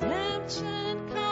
redemption comes.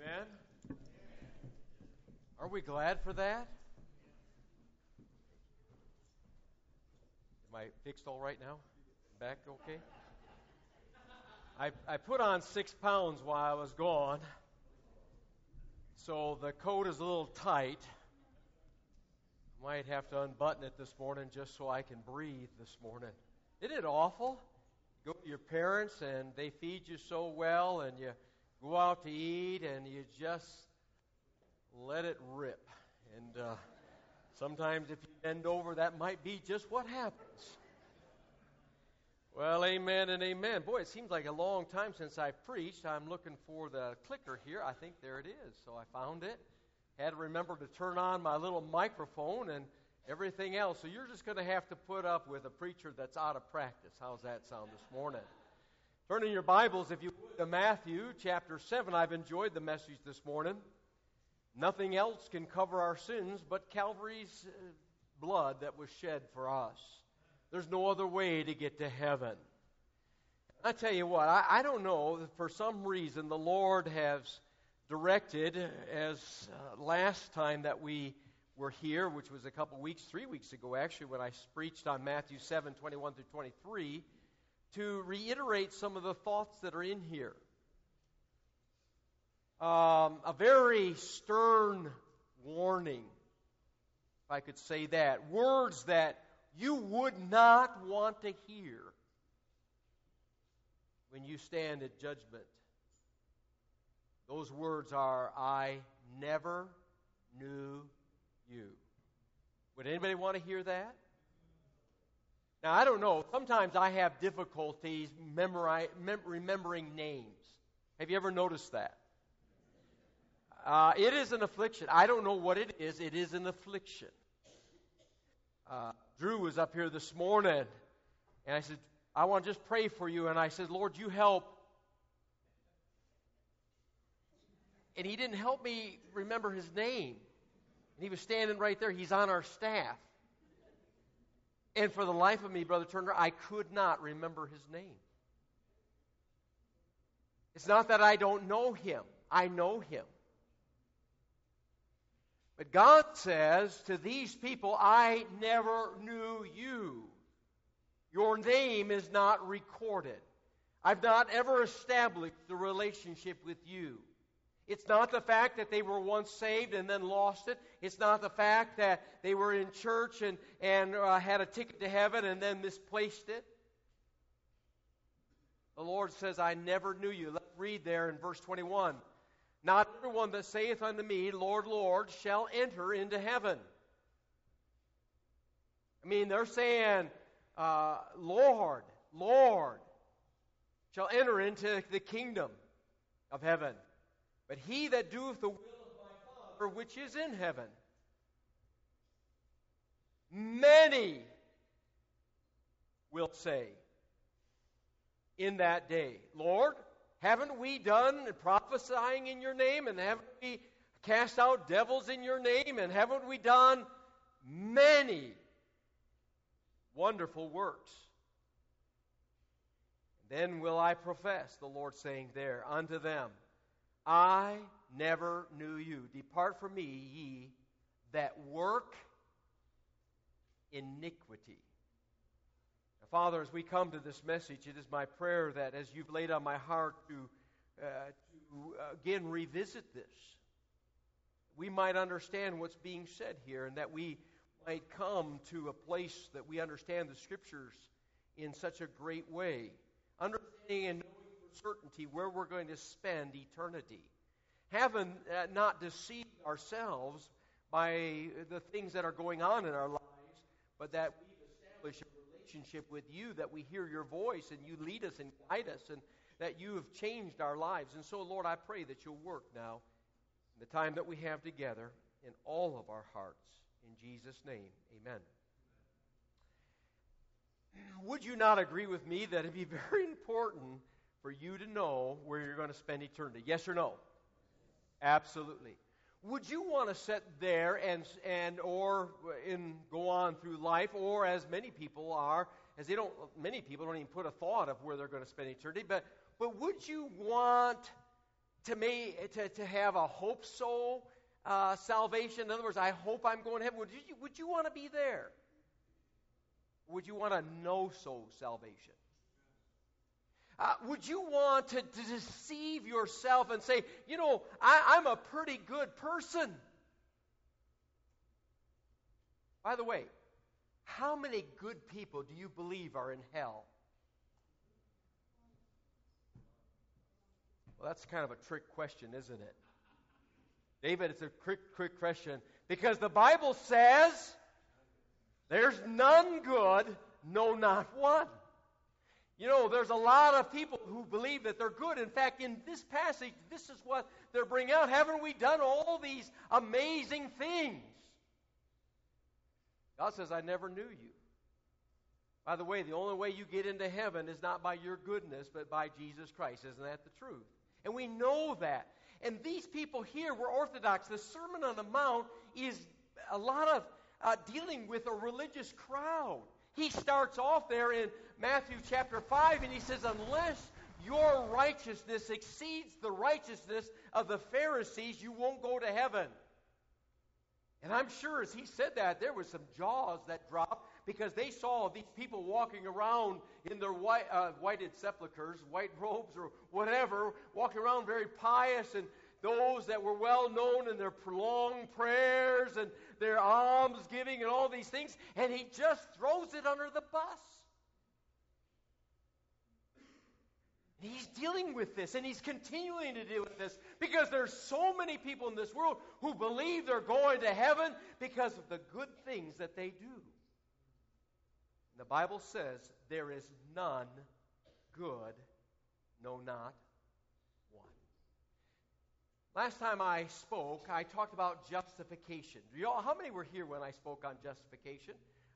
Amen. Are we glad for that? Am I fixed all right now? Back okay? I, I put on six pounds while I was gone, so the coat is a little tight. Might have to unbutton it this morning just so I can breathe this morning. Isn't it awful? Go to your parents and they feed you so well, and you go out to eat and you just let it rip. And uh, sometimes if you bend over, that might be just what happens. Well, amen and amen. Boy, it seems like a long time since I've preached. I'm looking for the clicker here. I think there it is. So I found it. Had to remember to turn on my little microphone and everything else. So you're just going to have to put up with a preacher that's out of practice. How's that sound this morning? Turn in your Bibles, if you would, to Matthew chapter 7. I've enjoyed the message this morning. Nothing else can cover our sins but Calvary's uh, blood that was shed for us. There's no other way to get to heaven. I tell you what, I, I don't know, for some reason, the Lord has directed, as uh, last time that we were here, which was a couple weeks, three weeks ago actually, when I preached on Matthew 7 21 through 23 to reiterate some of the thoughts that are in here. Um, a very stern warning, if I could say that. Words that you would not want to hear when you stand at judgment. Those words are, I never knew you. Would anybody want to hear that? Now, I don't know. Sometimes I have difficulties memori- mem- remembering names. Have you ever noticed that? Uh, it is an affliction. I don't know what it is. It is an affliction. Uh, Drew was up here this morning, and I said, I want to just pray for you. And I said, Lord, you help. And he didn't help me remember his name. And he was standing right there. He's on our staff. And for the life of me, Brother Turner, I could not remember his name. It's not that I don't know him, I know him. But God says to these people, I never knew you. Your name is not recorded. I've not ever established the relationship with you. It's not the fact that they were once saved and then lost it. It's not the fact that they were in church and, and uh, had a ticket to heaven and then misplaced it. The Lord says, I never knew you. Let's read there in verse 21. Not everyone that saith unto me, Lord, Lord, shall enter into heaven. I mean, they're saying, uh, Lord, Lord, shall enter into the kingdom of heaven but he that doeth the will of my Father which is in heaven. Many will say in that day, Lord, haven't we done prophesying in your name, and haven't we cast out devils in your name, and haven't we done many wonderful works? Then will I profess, the Lord saying there, unto them, I never knew you. Depart from me, ye that work iniquity. Now, Father, as we come to this message, it is my prayer that as you've laid on my heart to, uh, to uh, again revisit this, we might understand what's being said here and that we might come to a place that we understand the Scriptures in such a great way. Understanding and certainty where we're going to spend eternity. Having uh, not deceived ourselves by the things that are going on in our lives, but that we've established a relationship with you, that we hear your voice and you lead us and guide us, and that you have changed our lives. And so, Lord, I pray that you'll work now in the time that we have together in all of our hearts. In Jesus' name, amen. Would you not agree with me that it'd be very important for you to know where you're going to spend eternity? Yes or know? Absolutely. Would you want to sit there and and or in go on through life, or as many people are, as they don't, many people don't even put a thought of where they're going to spend eternity. But but would you want to make to, to have a hope so uh, salvation? In other words, I hope I'm going to heaven. Would you would you want to be there? Would you want a no so salvation? Uh, would you want to, to, deceive yourself and say, you know, I, I'm a pretty good person? By the way, how many good people do you believe are in hell? Well, that's kind of a trick question, isn't it? David, it's a quick, quick question because the Bible says there's none good, no, not one. You know, there's a lot of people who believe that they're good. In fact, in this passage, this is what they're bringing out. Haven't we done all these amazing things? God says, I never knew you. By the way, the only way you get into heaven is not by your goodness, but by Jesus Christ. Isn't that the truth? And we know that. And these people here were Orthodox. The Sermon on the Mount is a lot of uh, dealing with a religious crowd. He starts off there in Matthew chapter 5 and he says, Unless your righteousness exceeds the righteousness of the Pharisees, you won't go to heaven. And I'm sure as he said that, there was some jaws that dropped because they saw these people walking around in their white, uh, whited sepulchres, white robes or whatever, walking around very pious and those that were well known in their prolonged prayers and their alms giving and all these things, and he just throws it under the bus. He's dealing with this and he's continuing to deal with this because there's so many people in this world who believe they're going to heaven because of the good things that they do. The Bible says there is none good, no, not one. Last time I spoke, I talked about justification. Do you all, how many were here when I spoke on justification?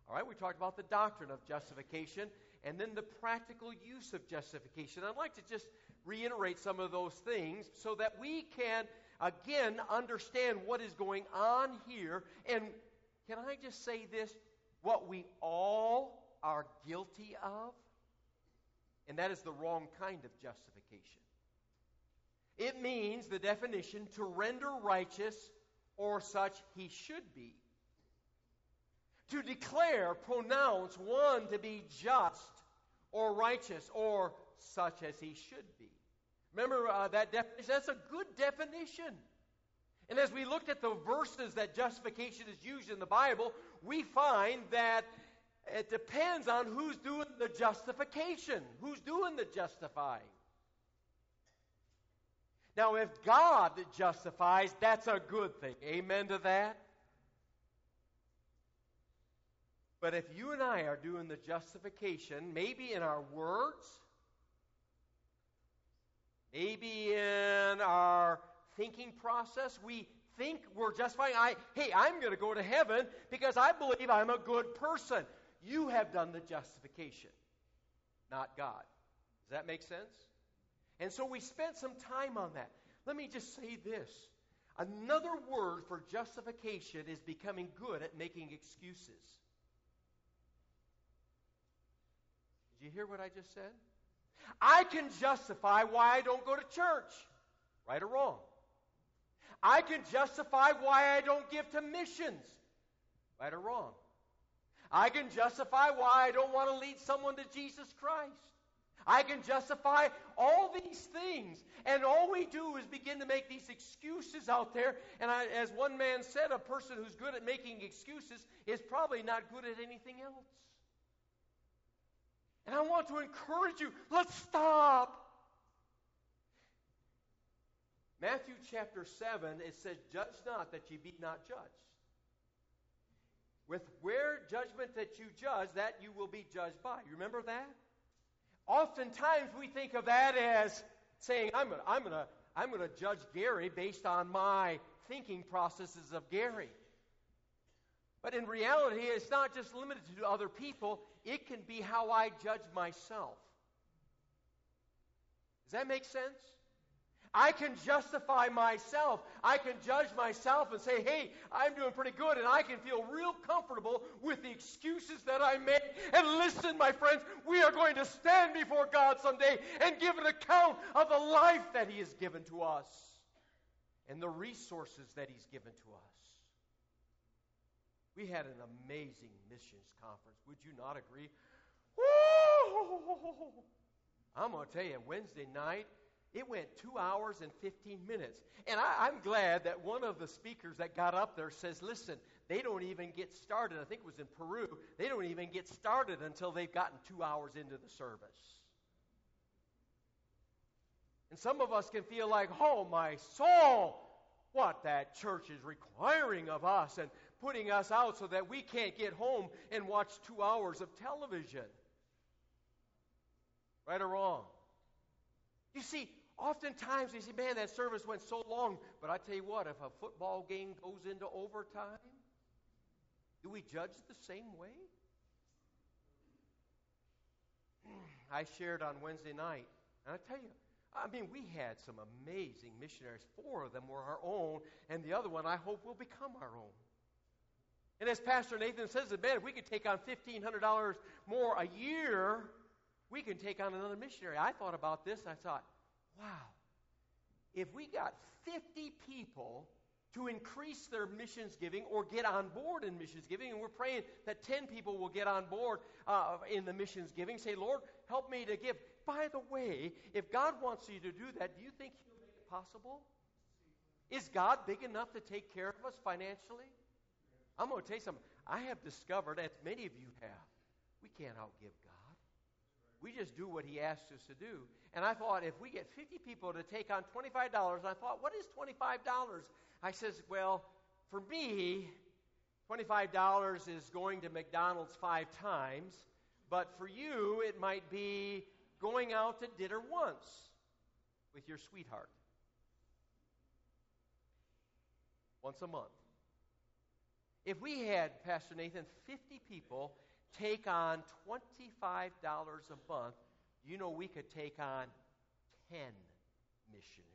All right, we talked about the doctrine of justification and then the practical use of justification. I'd like to just reiterate some of those things so that we can, again, understand what is going on here. And can I just say this? What we all are guilty of, and that is the wrong kind of justification. It means, the definition, to render righteous or such he should be. To declare, pronounce one to be just or righteous or such as he should be. Remember uh, that definition? That's a good definition. And as we looked at the verses that justification is used in the Bible, we find that it depends on who's doing the justification, who's doing the justifying. Now, if God justifies, that's a good thing. Amen to that? But if you and I are doing the justification, maybe in our words, maybe in our thinking process, we think we're justifying. I, hey, I'm going to go to heaven because I believe I'm a good person. You have done the justification, not God. Does that make sense? And so we spent some time on that. Let me just say this. Another word for justification is becoming good at making excuses. You hear what I just said? I can justify why I don't go to church. Right or wrong? I can justify why I don't give to missions. Right or wrong. I can justify why I don't want to lead someone to Jesus Christ. I can justify all these things. And all we do is begin to make these excuses out there. And I, as one man said, a person who's good at making excuses is probably not good at anything else. And I want to encourage you let's stop. Matthew chapter 7, it says, Judge not that ye be not judged. With where judgment that you judge, that you will be judged by. You remember that? Oftentimes we think of that as saying, I'm going I'm to I'm to judge Gary based on my thinking processes of Gary. But in reality, it's not just limited to other people, it can be how I judge myself. Does that make sense? I can justify myself. I can judge myself and say, hey, I'm doing pretty good, and I can feel real comfortable with the excuses that I make. And listen, my friends, we are going to stand before God someday and give an account of the life that He has given to us and the resources that He's given to us. We had an amazing missions conference. Would you not agree? Woo! I'm going to tell you, Wednesday night, it went two hours and 15 minutes. And I, am glad that one of the speakers that got up there says, listen, they don't even get started. I think it was in Peru. They don't even get started until they've gotten two hours into the service. And some of us can feel like, oh, my soul, what that church is requiring of us and putting us out so that we can't get home and watch two hours of television. Right or wrong? You see, oftentimes we say, man, that service went so long. But I tell you what, if a football game goes into overtime, do we judge the same way? Hmm, I shared on Wednesday night, and I tell you, I mean, we had some amazing missionaries. Four of them were our own, and the other one I hope will become our own. And as Pastor Nathan says, man, if we could take on $1,500 more a year, we can take on another missionary. I thought about this, and I thought, wow, if we got 50 people to increase their missions giving or get on board in missions giving, and we're praying that 10 people will get on board uh, in the missions giving, say, Lord, help me to give. By the way, if God wants you to do that, do you think He'll make it possible? Is God big enough to take care of us financially? I'm going to tell you something. I have discovered, as many of you have, we can't outgive God. We just do what He asks us to do. And I thought, if we get 50 people to take on $25, I thought, what is $25? I says, well, for me, $25 is going to McDonald's five times, but for you, it might be going out to dinner once with your sweetheart. Once a month. If we had, Pastor Nathan, 50 people take on $25 a month, you know we could take on 10 missionaries.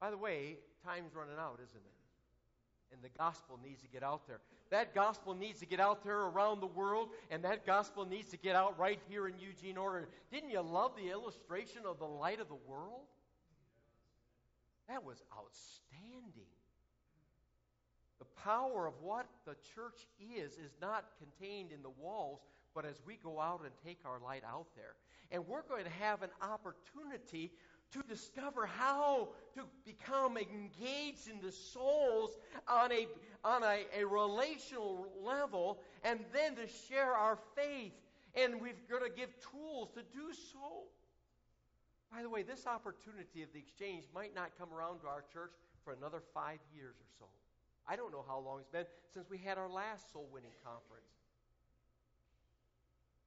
By the way, time's running out, isn't it? And the gospel needs to get out there. That gospel needs to get out there around the world, and that gospel needs to get out right here in Eugene, Oregon. Didn't you love the illustration of the light of the world? That was outstanding. The power of what the church is is not contained in the walls, but as we go out and take our light out there. And we're going to have an opportunity to discover how to become engaged in the souls on a, on a, a relational level and then to share our faith. And we've got to give tools to do so. By the way, this opportunity of the exchange might not come around to our church for another five years or so. I don't know how long it's been since we had our last soul winning conference.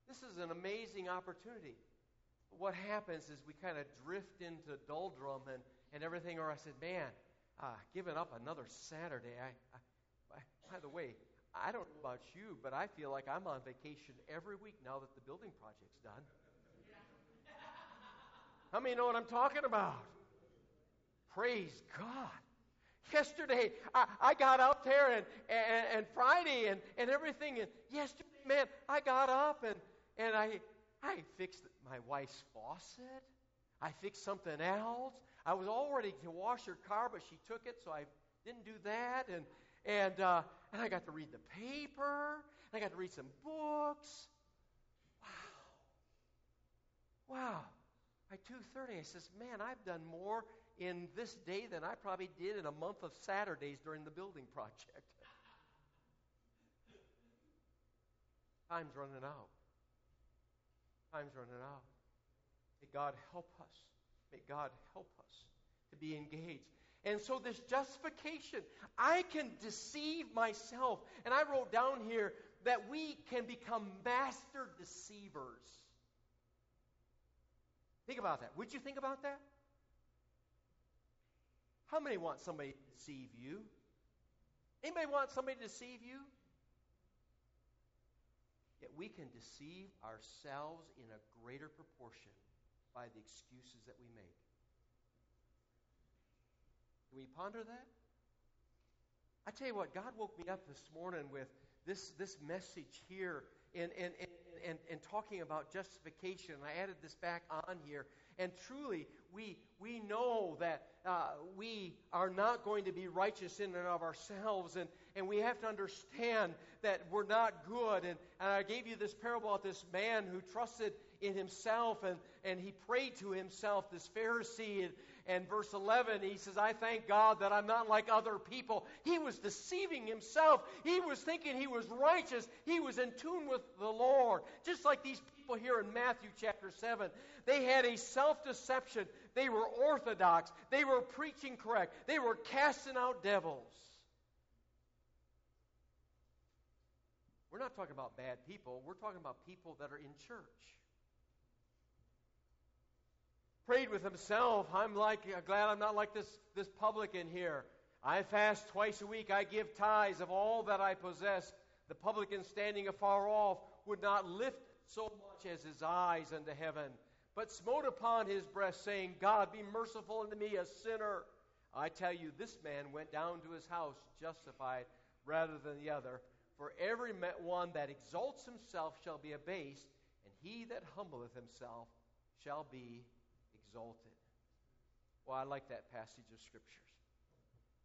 This is an amazing opportunity. What happens is we kind of drift into doldrum and, and everything, or I said, man, uh, giving up another Saturday. I, I, by the way, I don't know about you, but I feel like I'm on vacation every week now that the building project's done. How many know what I'm talking about? Praise God. Yesterday, I, I got out there and, and, and Friday and, and everything. And yesterday, man, I got up and, and I, I fixed my wife's faucet. I fixed something else. I was all ready to wash her car, but she took it, so I didn't do that. And, and, uh, and I got to read the paper. I got to read some books. Wow. Wow. By 2.30, I says, man, I've done more in this day than I probably did in a month of Saturdays during the building project. Time's running out. Time's running out. May God help us. May God help us to be engaged. And so, this justification, I can deceive myself. And I wrote down here that we can become master deceivers. Think about that. Would you think about that? How many want somebody to deceive you? Anybody want somebody to deceive you? Yet we can deceive ourselves in a greater proportion by the excuses that we make. Can we ponder that? I tell you what, God woke me up this morning with this, this message here and, and, and, and, and talking about justification. I added this back on here. And truly, we, we know that uh, we are not going to be righteous in and of ourselves. And, and we have to understand that we're not good. And, and I gave you this parable of this man who trusted in himself and, and he prayed to himself, this Pharisee. And, and verse 11, he says, I thank God that I'm not like other people. He was deceiving himself. He was thinking he was righteous. He was in tune with the Lord. Just like these people here in Matthew chapter 7. They had a self deception. They were orthodox. They were preaching correct. They were casting out devils. We're not talking about bad people. We're talking about people that are in church. Prayed with himself. I'm like uh, glad I'm not like this this publican here. I fast twice a week. I give tithes of all that I possess. The publican standing afar off would not lift so much as his eyes unto heaven, but smote upon his breast, saying, God, be merciful unto me, a sinner. I tell you, this man went down to his house justified rather than the other. For every one that exalts himself shall be abased, and he that humbleth himself shall be exalted. Well, I like that passage of Scriptures.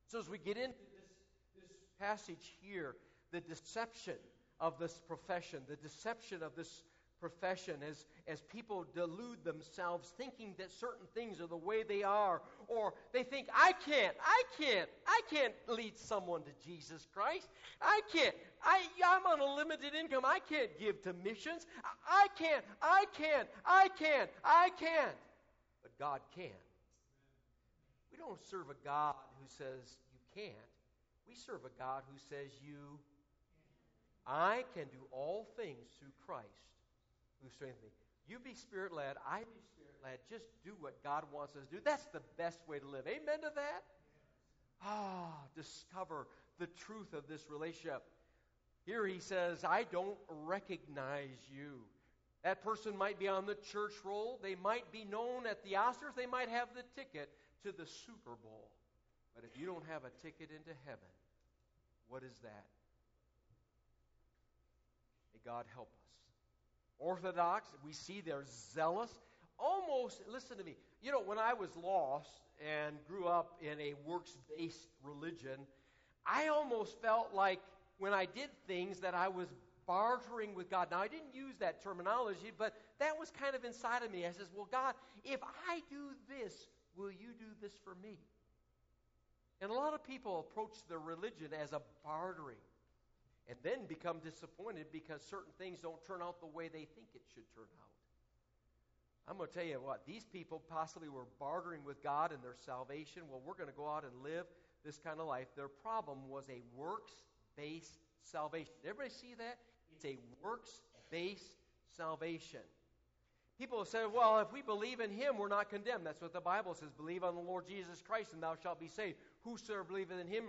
So as we get into this, this passage here, the deception of this profession, the deception of this profession as, as people delude themselves thinking that certain things are the way they are or they think i can't i can't i can't lead someone to jesus christ i can't I, i'm on a limited income i can't give to missions i, I can't i can't i can't i can't god can we don't serve a god who says you can't we serve a god who says you I can do all things through Christ who strengthens me. You be spirit led, I be spirit led. Just do what God wants us to do. That's the best way to live. Amen to that? Ah, discover the truth of this relationship. Here he says, I don't recognize you. That person might be on the church roll. They might be known at the Oscars. They might have the ticket to the Super Bowl. But if you don't have a ticket into heaven, what is that? May God help us. Orthodox, we see they're zealous. Almost, listen to me. You know, when I was lost and grew up in a works based religion, I almost felt like when I did things that I was bartering with God. Now, I didn't use that terminology, but that was kind of inside of me. I says, Well, God, if I do this, will you do this for me? And a lot of people approach their religion as a bartering and then become disappointed because certain things don't turn out the way they think it should turn out. I'm going to tell you what, these people possibly were bartering with God and their salvation. Well, we're going to go out and live this kind of life. Their problem was a works based salvation. Everybody see that? It's a works based salvation. People have said, well, if we believe in him, we're not condemned. That's what the Bible says. Believe on the Lord Jesus Christ, and thou shalt be saved. Whosoever believeth in him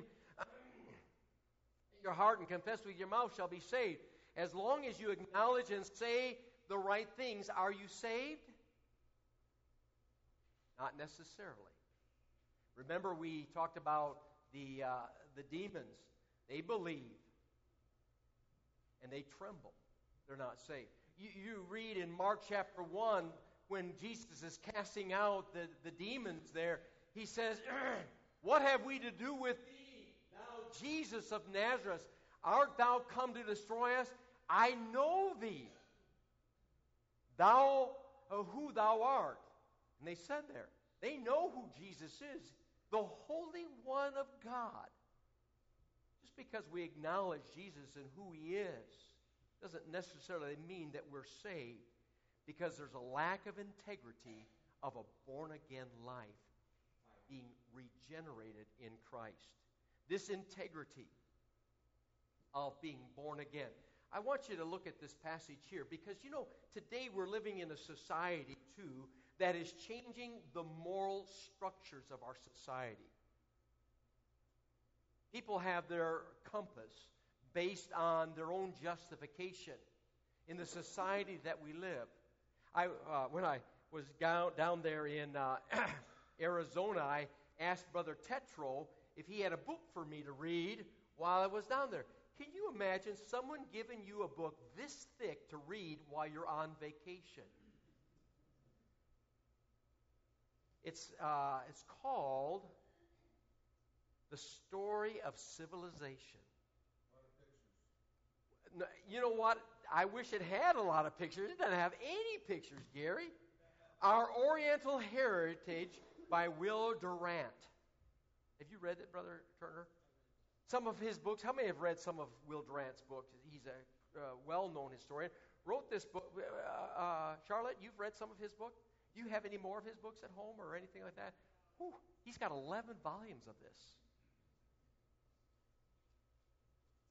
your heart and confess with your mouth shall be saved. As long as you acknowledge and say the right things, are you saved? Not necessarily. Remember, we talked about the, uh, the demons. They believe and they tremble. They're not saved. You, you read in Mark chapter 1 when Jesus is casting out the, the demons there, he says, What have we to do with thee, thou Jesus of Nazareth? Art thou come to destroy us? I know thee, thou uh, who thou art. And they said there, they know who Jesus is, the Holy One of God. Just because we acknowledge Jesus and who he is doesn't necessarily mean that we're saved because there's a lack of integrity of a born again life being regenerated in Christ. This integrity of being born again. I want you to look at this passage here because, you know, today we're living in a society, too, that is changing the moral structures of our society. People have their compass based on their own justification in the society that we live. I, uh, when I was down, down there in uh, Arizona, I asked Brother Tetro if he had a book for me to read while I was down there. Can you imagine someone giving you a book this thick to read while you're on vacation? It's, uh, it's called The Story of Civilization. You know what? I wish it had a lot of pictures. It doesn't have any pictures, Gary. Our Oriental Heritage by Will Durant. Have you read it, Brother Turner? Some of his books. How many have read some of Will Durant's books? He's a uh, well-known historian. Wrote this book. Uh, uh, Charlotte, you've read some of his book. Do you have any more of his books at home or anything like that? Whew, he's got 11 volumes of this.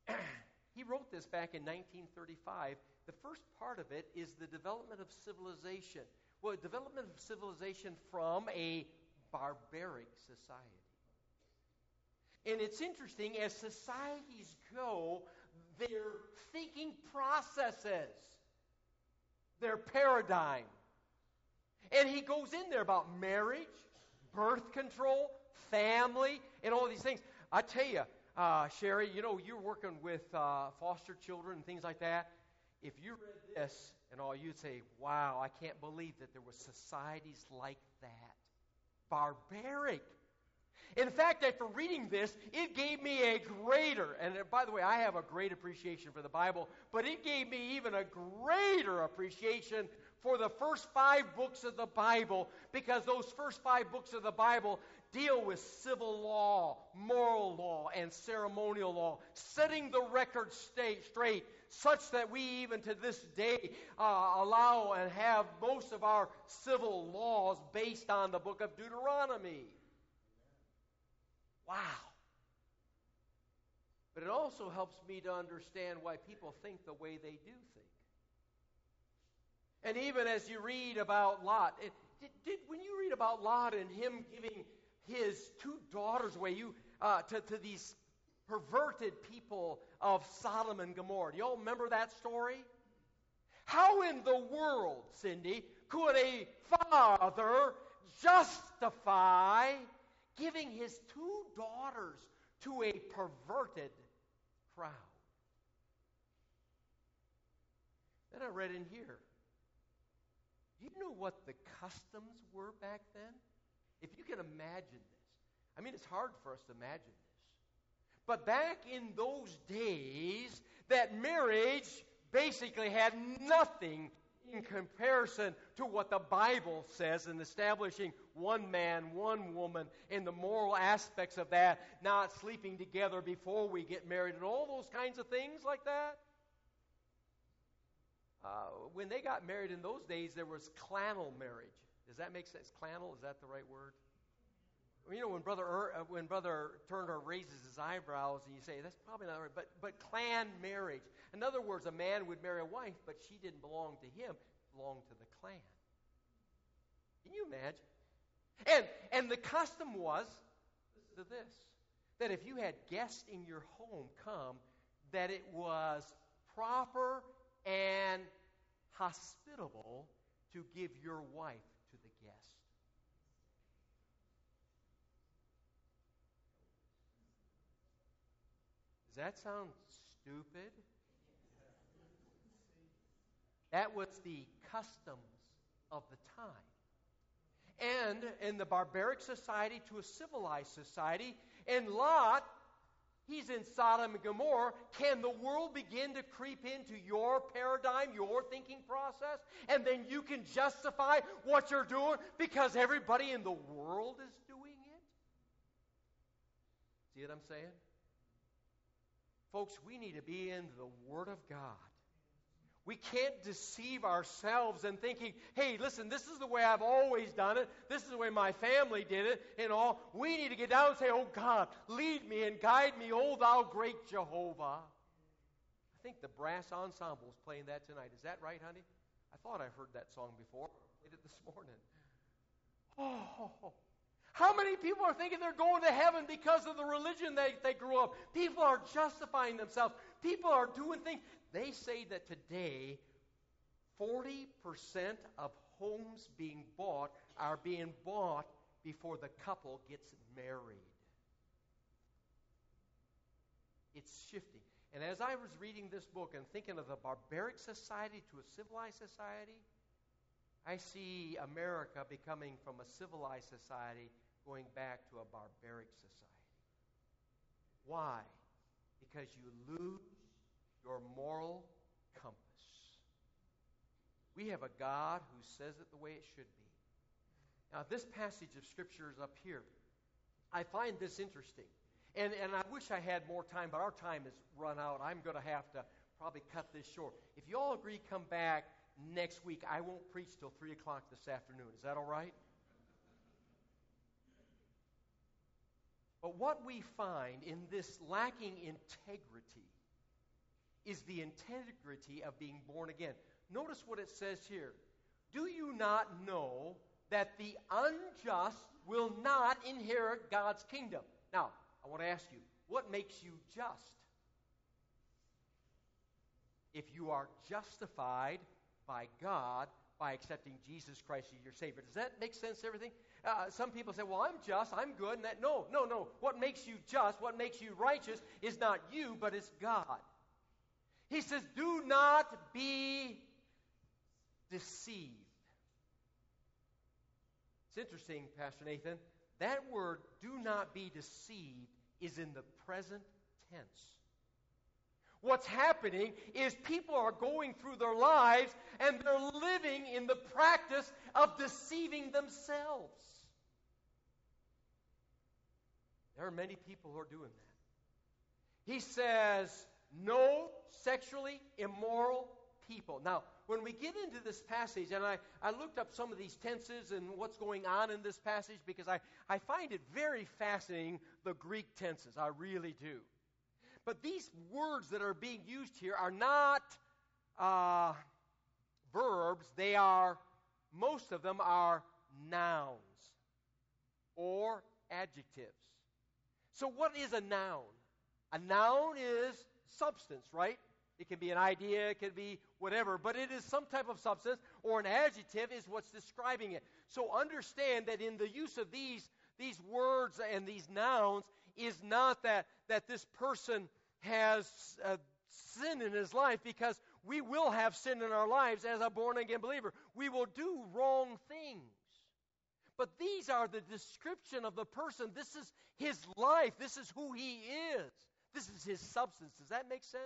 he wrote this back in 1935. The first part of it is the development of civilization. Well, development of civilization from a barbaric society. And it's interesting, as societies go, their thinking processes, their paradigm. And he goes in there about marriage, birth control, family, and all these things. I tell you, uh, Sherry, you know, you're working with uh, foster children and things like that. If you read this, and all, you'd say, wow, I can't believe that there were societies like that. Barbaric. In fact, after reading this, it gave me a greater, and by the way, I have a great appreciation for the Bible, but it gave me even a greater appreciation for the first five books of the Bible because those first five books of the Bible deal with civil law, moral law, and ceremonial law, setting the record state straight such that we even to this day uh, allow and have most of our civil laws based on the book of Deuteronomy. Wow. But it also helps me to understand why people think the way they do think. And even as you read about Lot, it, did, did, when you read about Lot and him giving his two daughters away you, uh, to, to these perverted people of Sodom and Gomorrah. Do you all remember that story? How in the world, Cindy, could a father justify giving his two daughters to a perverted crowd? Then I read in here. You know what the customs were back then? If you can imagine this. I mean, it's hard for us to imagine this. But back in those days, that marriage basically had nothing in comparison to what the Bible says in establishing one man, one woman, and the moral aspects of that, not sleeping together before we get married, and all those kinds of things like that. Uh, when they got married in those days, there was clanal marriage. Does that make sense? Clanal, is that the right word? You know, when Brother er, uh, when Brother Turner raises his eyebrows, and you say that's probably not right, but but clan marriage. In other words, a man would marry a wife, but she didn't belong to him; belonged to the clan. Can you imagine? And and the custom was to this that if you had guests in your home come, that it was proper and hospitable to give your wife to the guest. Does that sound stupid? That was the customs of the time. and in the barbaric society to a civilized society. And Lot, he's in Sodom and Gomorrah. Can the world begin to creep into your paradigm, your thinking process? And then you can justify what you're doing because everybody in the world is doing it? See what I'm saying? Folks, we need to be in the Word of God. We can't deceive ourselves in thinking, hey, listen, this is the way I've always done it. This is the way my family did it and all. We need to get down and say, oh God, lead me and guide me, oh thou great Jehovah. I think the brass ensemble is playing that tonight. Is that right, honey? I thought I heard that song before. I played it this morning. Oh, how many people are thinking they're going to heaven because of the religion they, they grew up? People are justifying themselves. People are doing things. They say that today, 40% of homes being bought are being bought before the couple gets married. It's shifting. And as I was reading this book and thinking of the barbaric society to a civilized society, I see America becoming from a civilized society going back to a barbaric society. Why? Because you lose your moral compass. We have a God who says it the way it should be. Now, this passage of Scripture is up here. I find this interesting. And, and I wish I had more time, but our time has run out. I'm going to have to probably cut this short. If you all agree, come back next week. I won't preach till 3 o'clock this afternoon. Is that all right? But what we find in this lacking integrity is the integrity of being born again. Notice what it says here. Do you not know that the unjust will not inherit God's kingdom? Now, I want to ask you, what makes you just? If you are justified by God by accepting Jesus Christ as your Savior. Does that make sense, everything? Uh, some people say, well, I'm just, I'm good, and that. No, no, no. What makes you just, what makes you righteous is not you, but it's God. He says, Do not be deceived. It's interesting, Pastor Nathan. That word, do not be deceived, is in the present tense. What's happening is people are going through their lives and they're living in the practice of deceiving themselves. There are many people who are doing that. He says, no sexually immoral people. Now, when we get into this passage, and I, I looked up some of these tenses and what's going on in this passage because I, I find it very fascinating, the Greek tenses. I really do. But these words that are being used here are not uh, verbs, they are, most of them are nouns or adjectives. So, what is a noun? A noun is substance, right? It can be an idea, it can be whatever, but it is some type of substance, or an adjective is what's describing it. So understand that in the use of these, these words and these nouns is not that, that this person has uh, sin in his life, because we will have sin in our lives as a born again believer. We will do wrong things. But these are the description of the person. This is his life. This is who he is. This is his substance. Does that make sense?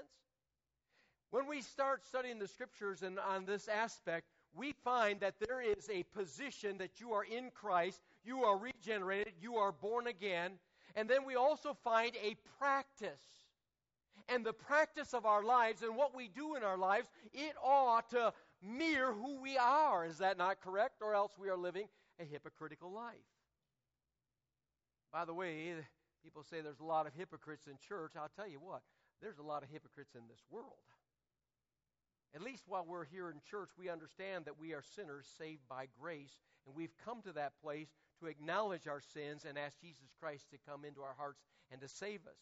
When we start studying the scriptures and on this aspect, we find that there is a position that you are in Christ, you are regenerated, you are born again, and then we also find a practice. And the practice of our lives and what we do in our lives, it ought to mirror who we are. Is that not correct? Or else we are living a hypocritical life. By the way, People say there's a lot of hypocrites in church. I'll tell you what, there's a lot of hypocrites in this world. At least while we're here in church, we understand that we are sinners saved by grace, and we've come to that place to acknowledge our sins and ask Jesus Christ to come into our hearts and to save us.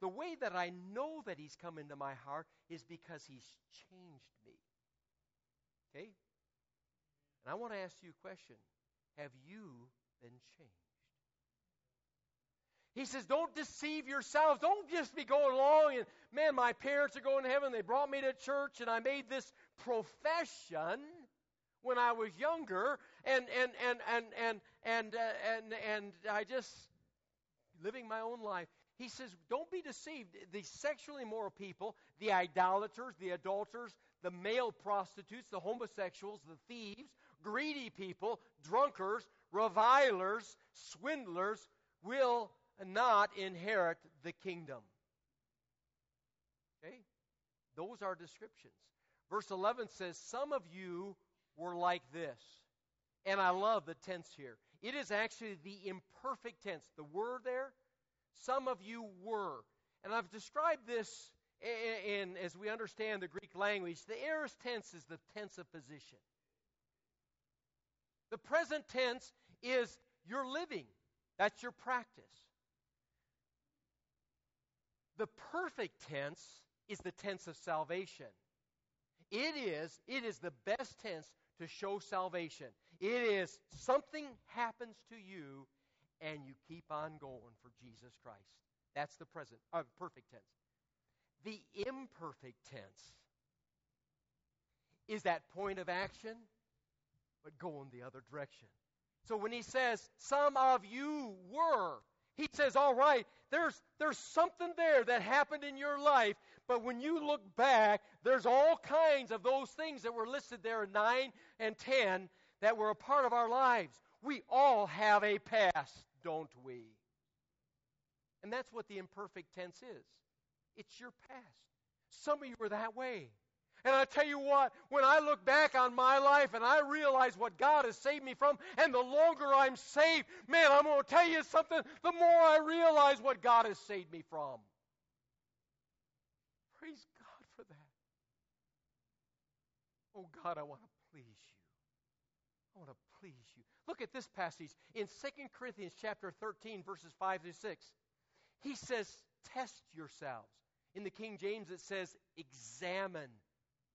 The way that I know that He's come into my heart is because He's changed me. Okay? And I want to ask you a question Have you been changed? He says, Don't deceive yourselves. Don't just be going along and, man, my parents are going to heaven. They brought me to church and I made this profession. When I was younger, and and and and and and uh, and, and I just living my own life. He says, don't be deceived. The sexually immoral people, the idolaters, the adulterers, the male prostitutes, the homosexuals, the thieves, greedy people, drunkards, revilers, swindlers will not inherit the kingdom. Okay? Those are descriptions. Verse 11 says, Some of you were like this. And I love the tense here. It is actually the imperfect tense. The were there, some of you were. And I've described this in, in as we understand the Greek language. The aorist tense is the tense of position. The present tense is your living. That's your practice. The perfect tense is the tense of salvation. It is, it is the best tense to show salvation. It is something happens to you and you keep on going for Jesus Christ. That's the present, uh, perfect tense. The imperfect tense is that point of action, but going the other direction. So when he says, Some of you were, he says, All right, there's, there's something there that happened in your life, but when you look back, there's all kinds of those things that were listed there in 9 and 10 that were a part of our lives. We all have a past, don't we? And that's what the imperfect tense is it's your past. Some of you are that way. And I tell you what, when I look back on my life and I realize what God has saved me from, and the longer I'm saved, man, I'm going to tell you something, the more I realize what God has saved me from. Praise God for that. Oh God, I want to please you. I want to please you. Look at this passage in 2 Corinthians chapter 13 verses 5 through 6. He says, "Test yourselves." In the King James it says, "Examine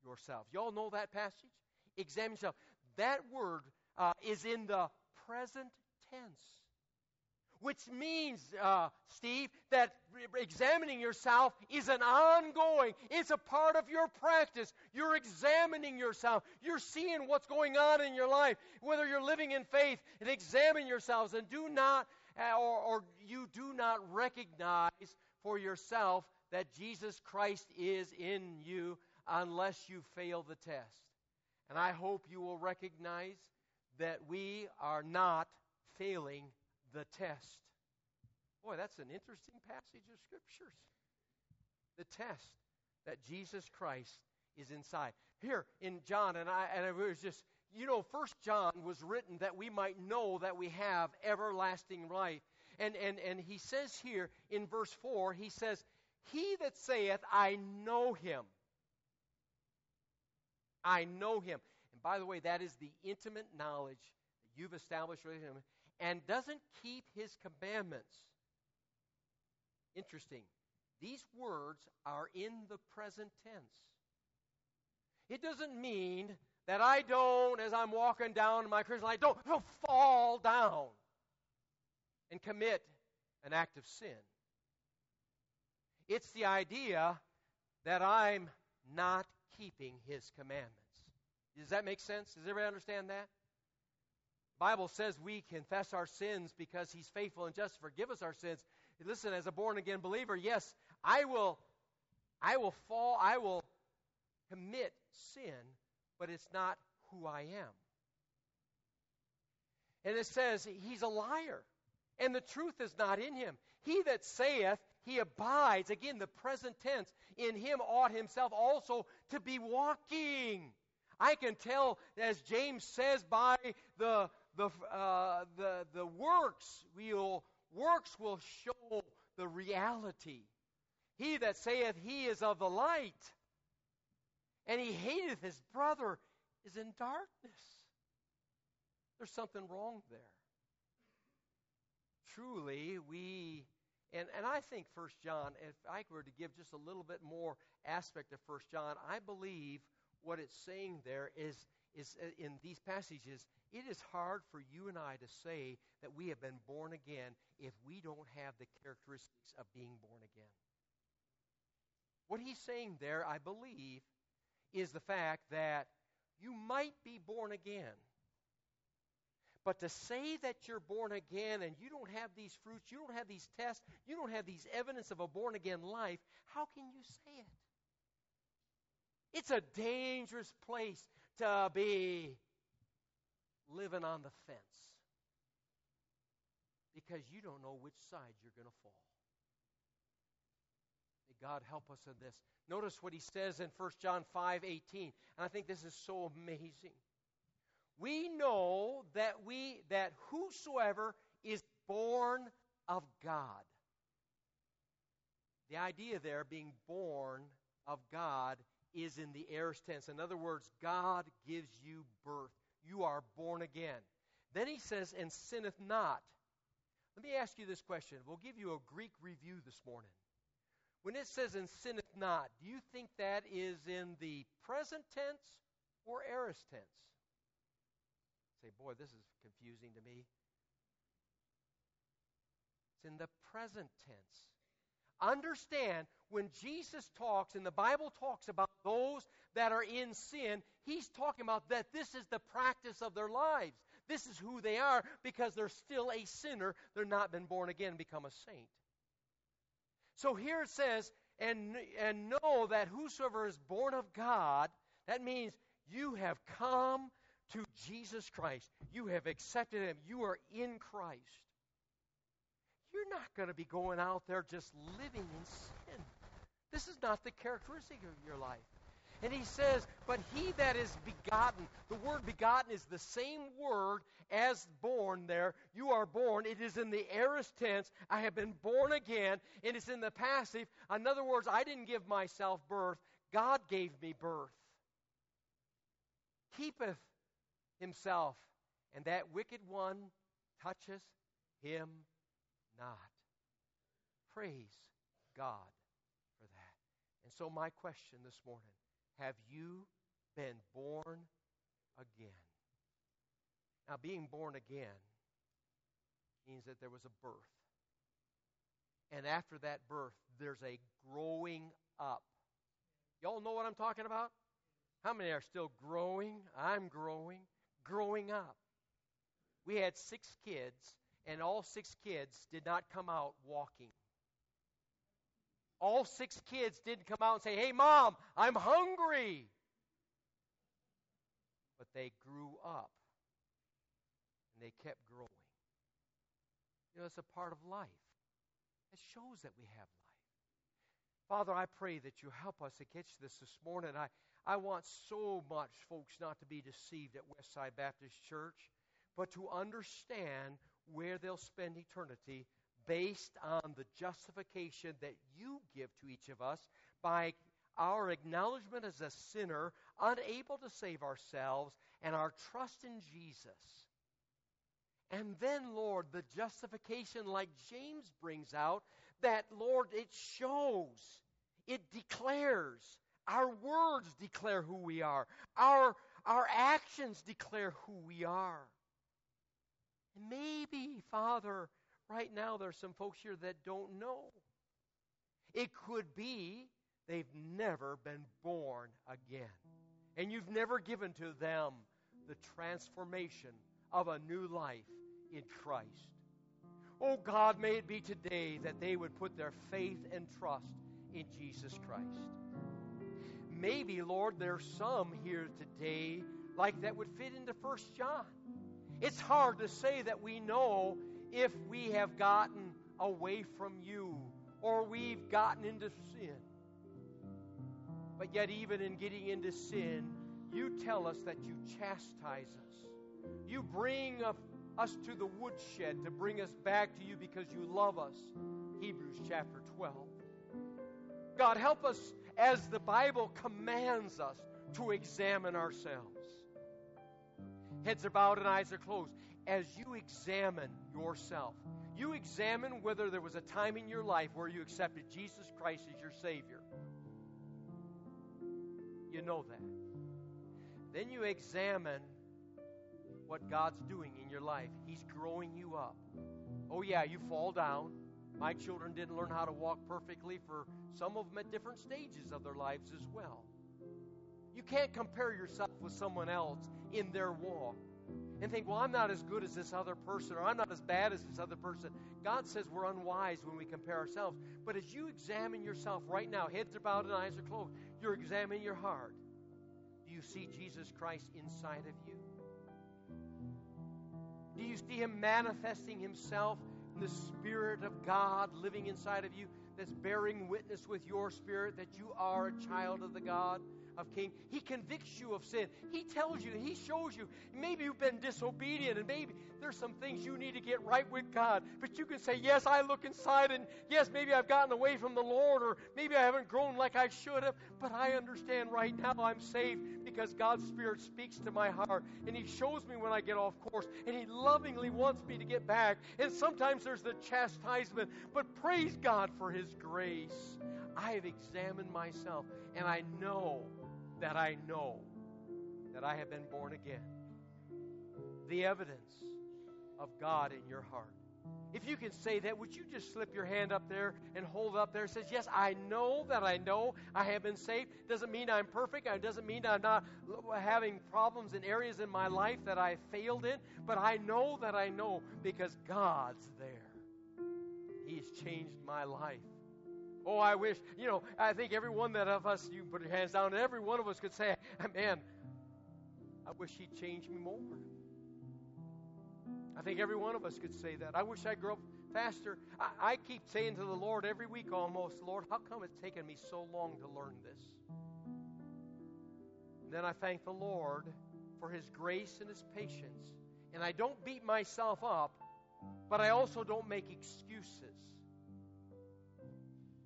yourselves. Y'all know that passage? Examine yourself. That word uh, is in the present tense. Which means, uh, Steve, that examining yourself is an ongoing, it's a part of your practice. You're examining yourself. You're seeing what's going on in your life, whether you're living in faith, and examine yourselves and do not, uh, or, or you do not recognize for yourself that Jesus Christ is in you unless you fail the test. And I hope you will recognize that we are not failing the test. Boy, that's an interesting passage of scriptures. The test that Jesus Christ is inside. Here in John, and I and it was just you know, First John was written that we might know that we have everlasting life. And and and he says here in verse four, he says, He that saith, I know him. I know him. And by the way, that is the intimate knowledge that you've established with him and doesn't keep his commandments. Interesting. These words are in the present tense. It doesn't mean that I don't, as I'm walking down my Christian life, don't, don't fall down and commit an act of sin. It's the idea that I'm not keeping his commandments. Does that make sense? Does everybody understand that? Bible says we confess our sins because he's faithful and just to forgive us our sins. Listen, as a born again believer, yes, I will I will fall, I will commit sin, but it's not who I am. And it says he's a liar, and the truth is not in him. He that saith he abides, again, the present tense, in him ought himself also to be walking. I can tell, as James says, by the, the, uh, the, the works, will, works will show the reality. He that saith he is of the light, and he hateth his brother, is in darkness. There's something wrong there. Truly, we and, and I think First John, if I were to give just a little bit more aspect of First John, I believe what it's saying there is, is uh, in these passages, it is hard for you and I to say that we have been born again if we don't have the characteristics of being born again. What he's saying there, I believe, is the fact that You might be born again. But to say that you're born again and you don't have these fruits, you don't have these tests, you don't have these evidence of a born again life, how can you say it? It's a dangerous place to be living on the fence because you don't know which side you're going to fall. May God help us in this. Notice what he says in 1 John 5 18. And I think this is so amazing. We know that we that whosoever is born of God. The idea there being born of God is in the aorist tense. In other words, God gives you birth. You are born again. Then he says, and sinneth not. Let me ask you this question. We'll give you a Greek review this morning. When it says and sinneth not, do you think that is in the present tense or aorist tense? Say, boy, this is confusing to me. It's in the present tense. Understand when Jesus talks and the Bible talks about those that are in sin, he's talking about that this is the practice of their lives. This is who they are because they're still a sinner. They're not been born again become a saint. So here it says, and, and know that whosoever is born of God, that means you have come to Jesus Christ. You have accepted Him. You are in Christ. You're not going to be going out there just living in sin. This is not the characteristic of your life. And he says, But he that is begotten, the word begotten is the same word as born there. You are born. It is in the aorist tense. I have been born again. And it's in the passive. In other words, I didn't give myself birth, God gave me birth. Keepeth himself, and that wicked one toucheth him not. Praise God for that. And so, my question this morning have you been born again? Now, being born again means that there was a birth. And after that birth, there's a growing up. Y'all know what I'm talking about? How many are still growing? I'm growing. Growing up. We had six kids, and all six kids did not come out walking all six kids didn't come out and say, Hey, mom, I'm hungry. But they grew up and they kept growing. You know, it's a part of life. It shows that we have life. Father, I pray that you help us to catch this this morning. I, I want so much folks not to be deceived at Westside Baptist Church, but to understand where they'll spend eternity based on the justification that you give to each of us by our acknowledgement as a sinner, unable to save ourselves, and our trust in Jesus. And then, Lord, the justification, like James brings out, that, Lord, it shows, it declares. Our words declare who we are, our, our actions declare who we are. And maybe, Father, Right now, there's some folks here that don't know. It could be they've never been born again. And you've never given to them the transformation of a new life in Christ. Oh God, may it be today that they would put their faith and trust in Jesus Christ. Maybe, Lord, there's some here today like that would fit into First John. It's hard to say that we know if we have gotten away from you or we've gotten into sin. But yet, even in getting into sin, you tell us that you chastise us. You bring us to the woodshed to bring us back to you because you love us. Hebrews chapter 12. God, help us as the Bible commands us to examine ourselves. Heads are bowed and eyes are closed as you examine yourself. You examine whether there was a time in your life where you accepted Jesus Christ as your Savior. You know that. Then you examine what God's doing in your life. He's growing you up. Oh, yeah, you fall down. My children didn't learn how to walk perfectly for some of them at different stages of their lives as well. You can't compare yourself with someone else in their walk and think, well, I'm not as good as this other person, or I'm not as bad as this other person. God says we're unwise when we compare ourselves. But as you examine yourself right now, heads are bowed and eyes are closed, you're examining your heart. Do you see Jesus Christ inside of you? Do you see Him manifesting Himself in the Spirit of God living inside of you that's bearing witness with your spirit that you are a child of the God? Of King. He convicts you of sin. He tells you, He shows you. Maybe you've been disobedient, and maybe there's some things you need to get right with God. But you can say, Yes, I look inside, and yes, maybe I've gotten away from the Lord, or maybe I haven't grown like I should have, but I understand right now I'm saved because God's Spirit speaks to my heart, and He shows me when I get off course, and He lovingly wants me to get back. And sometimes there's the chastisement, but praise God for His grace. I have examined myself, and I know that I know that I have been born again. The evidence of God in your heart. If you can say that, would you just slip your hand up there and hold up there? It says, Yes, I know that I know I have been saved. Doesn't mean I'm perfect. It doesn't mean I'm not having problems in areas in my life that I failed in. But I know that I know because God's there. He's changed my life. Oh, I wish, you know, I think every one that of us, you can put your hands down, every one of us could say, man, I wish he'd change me more. I think every one of us could say that. I wish I grew up faster. I, I keep saying to the Lord every week almost, Lord, how come it's taken me so long to learn this? And then I thank the Lord for his grace and his patience. And I don't beat myself up, but I also don't make excuses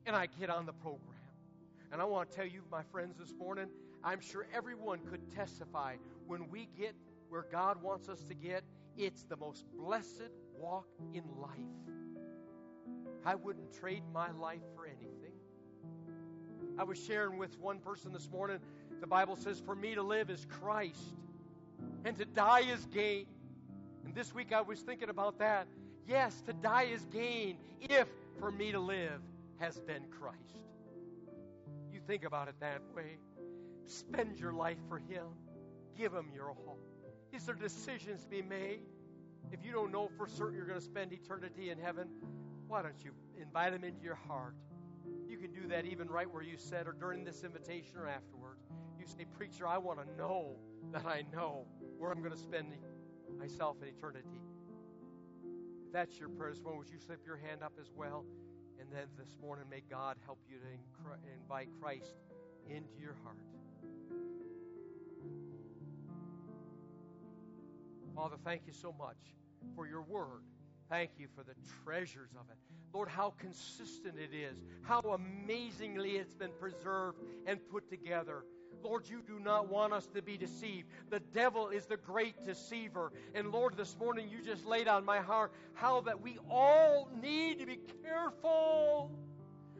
and I get on the program. And I want to tell you, my friends, this morning, I'm sure everyone could testify when we get where God wants us to get, it's the most blessed walk in life. I wouldn't trade my life for anything. I was sharing with one person this morning, the Bible says, For me to live is Christ, and to die is gain. And this week I was thinking about that. Yes, to die is gain if for me to live has been Christ. You think about it that way. Spend your life for Him. Give Him your all. Is there decisions to be made? If you don't know for certain you're going to spend eternity in heaven, why don't you invite Him into your heart? You can do that even right where you sit or during this invitation or afterwards. You say, Preacher, I want to know that I know where I'm going to spend myself in eternity. If that's your prayer this morning, would you slip your hand up as well? And then this morning, may God help you to invite Christ into your heart. Father, thank you so much for your word. Thank you for the treasures of it. Lord, how consistent it is, how amazingly it's been preserved and put together. Lord, you do not want us to be deceived. The devil is the great deceiver. And Lord, this morning you just laid on my heart how that we all need to be careful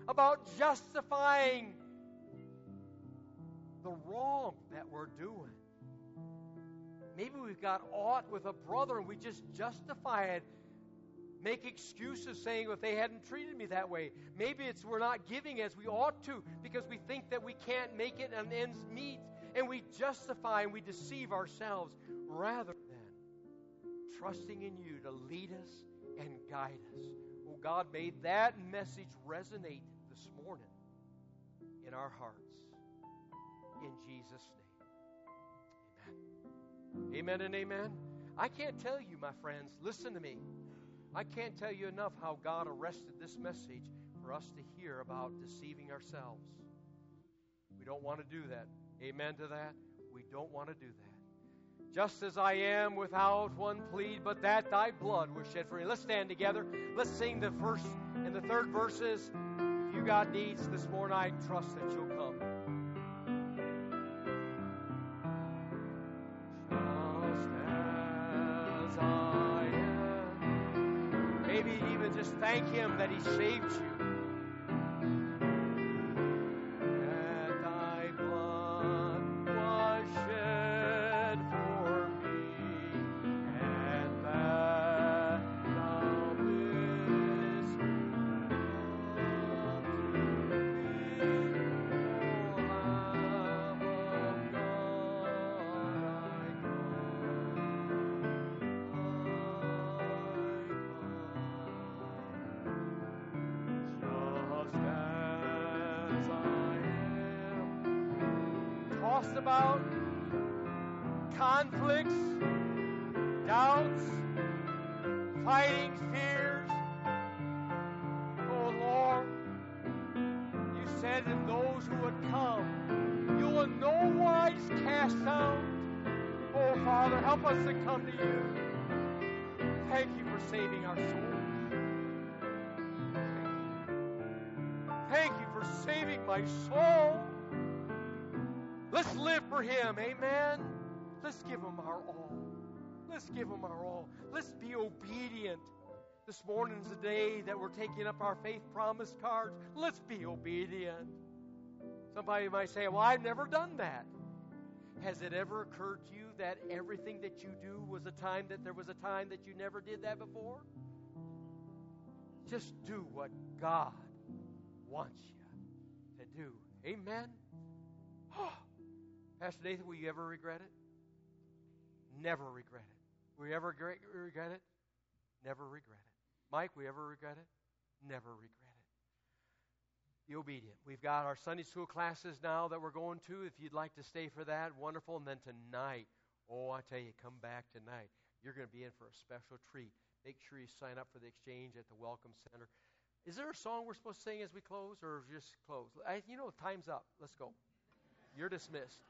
about justifying the wrong that we're doing. Maybe we've got aught with a brother and we just justify it make excuses saying if they hadn't treated me that way. Maybe it's we're not giving as we ought to because we think that we can't make it and ends meet and we justify and we deceive ourselves rather than trusting in you to lead us and guide us. Oh God, may that message resonate this morning in our hearts. In Jesus' name. Amen. Amen and amen. I can't tell you, my friends, listen to me. I can't tell you enough how God arrested this message for us to hear about deceiving ourselves. We don't want to do that. Amen to that? We don't want to do that. Just as I am without one plea, but that thy blood was shed for me. Let's stand together. Let's sing the first and the third verses. If you got needs this morning, I trust that you'll come. Thank Him that He saved you. Father, help us to come to you. Thank you for saving our souls. Thank you for saving my soul. Let's live for Him. Amen. Let's give Him our all. Let's give Him our all. Let's be obedient. This morning's the day that we're taking up our faith promise cards. Let's be obedient. Somebody might say, Well, I've never done that. Has it ever occurred to you that everything that you do was a time that there was a time that you never did that before? Just do what God wants you to do. Amen. Pastor Nathan, will you ever regret it? Never regret it. Will you ever regret it? Never regret it. Mike, will you ever regret it? Never regret it. Be obedient. We've got our Sunday school classes now that we're going to. If you'd like to stay for that, wonderful. And then tonight, oh, I tell you, come back tonight. You're going to be in for a special treat. Make sure you sign up for the exchange at the Welcome Center. Is there a song we're supposed to sing as we close, or just close? I, you know, time's up. Let's go. You're dismissed.